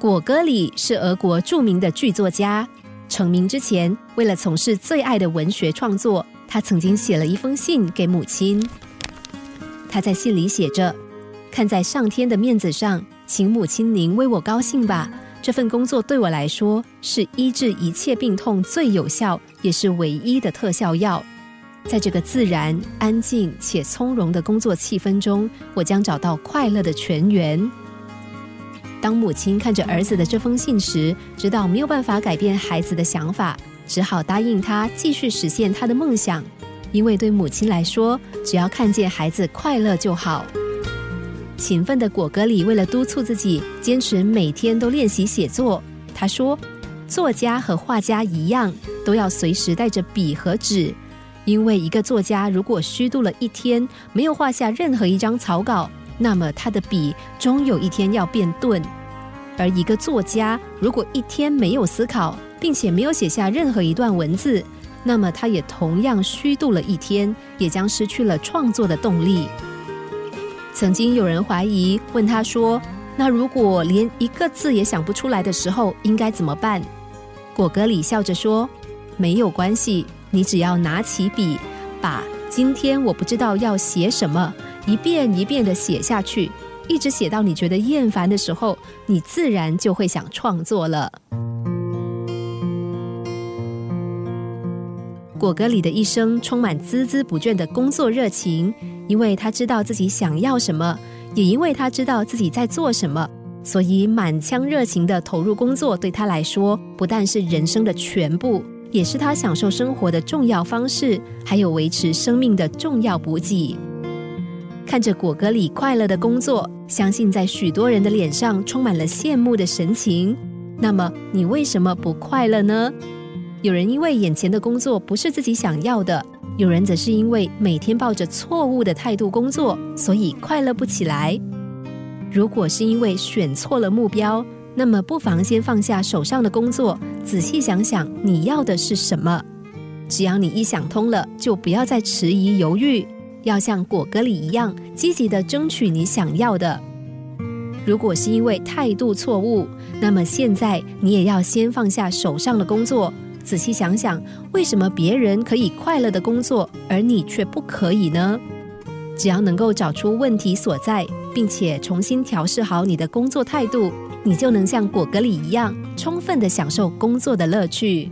果戈里是俄国著名的剧作家。成名之前，为了从事最爱的文学创作，他曾经写了一封信给母亲。他在信里写着：“看在上天的面子上，请母亲您为我高兴吧。这份工作对我来说是医治一切病痛最有效，也是唯一的特效药。在这个自然、安静且从容的工作气氛中，我将找到快乐的泉源。”当母亲看着儿子的这封信时，知道没有办法改变孩子的想法，只好答应他继续实现他的梦想。因为对母亲来说，只要看见孩子快乐就好。勤奋的果戈里为了督促自己坚持每天都练习写作，他说：“作家和画家一样，都要随时带着笔和纸，因为一个作家如果虚度了一天，没有画下任何一张草稿。”那么他的笔终有一天要变钝，而一个作家如果一天没有思考，并且没有写下任何一段文字，那么他也同样虚度了一天，也将失去了创作的动力。曾经有人怀疑，问他说：“那如果连一个字也想不出来的时候，应该怎么办？”果戈里笑着说：“没有关系，你只要拿起笔，把今天我不知道要写什么。”一遍一遍的写下去，一直写到你觉得厌烦的时候，你自然就会想创作了。果戈里的一生充满孜孜不倦的工作热情，因为他知道自己想要什么，也因为他知道自己在做什么，所以满腔热情的投入工作，对他来说不但是人生的全部，也是他享受生活的重要方式，还有维持生命的重要补给。看着果戈里快乐的工作，相信在许多人的脸上充满了羡慕的神情。那么，你为什么不快乐呢？有人因为眼前的工作不是自己想要的，有人则是因为每天抱着错误的态度工作，所以快乐不起来。如果是因为选错了目标，那么不妨先放下手上的工作，仔细想想你要的是什么。只要你一想通了，就不要再迟疑犹豫。要像果戈里一样积极的争取你想要的。如果是因为态度错误，那么现在你也要先放下手上的工作，仔细想想，为什么别人可以快乐的工作，而你却不可以呢？只要能够找出问题所在，并且重新调试好你的工作态度，你就能像果戈里一样，充分的享受工作的乐趣。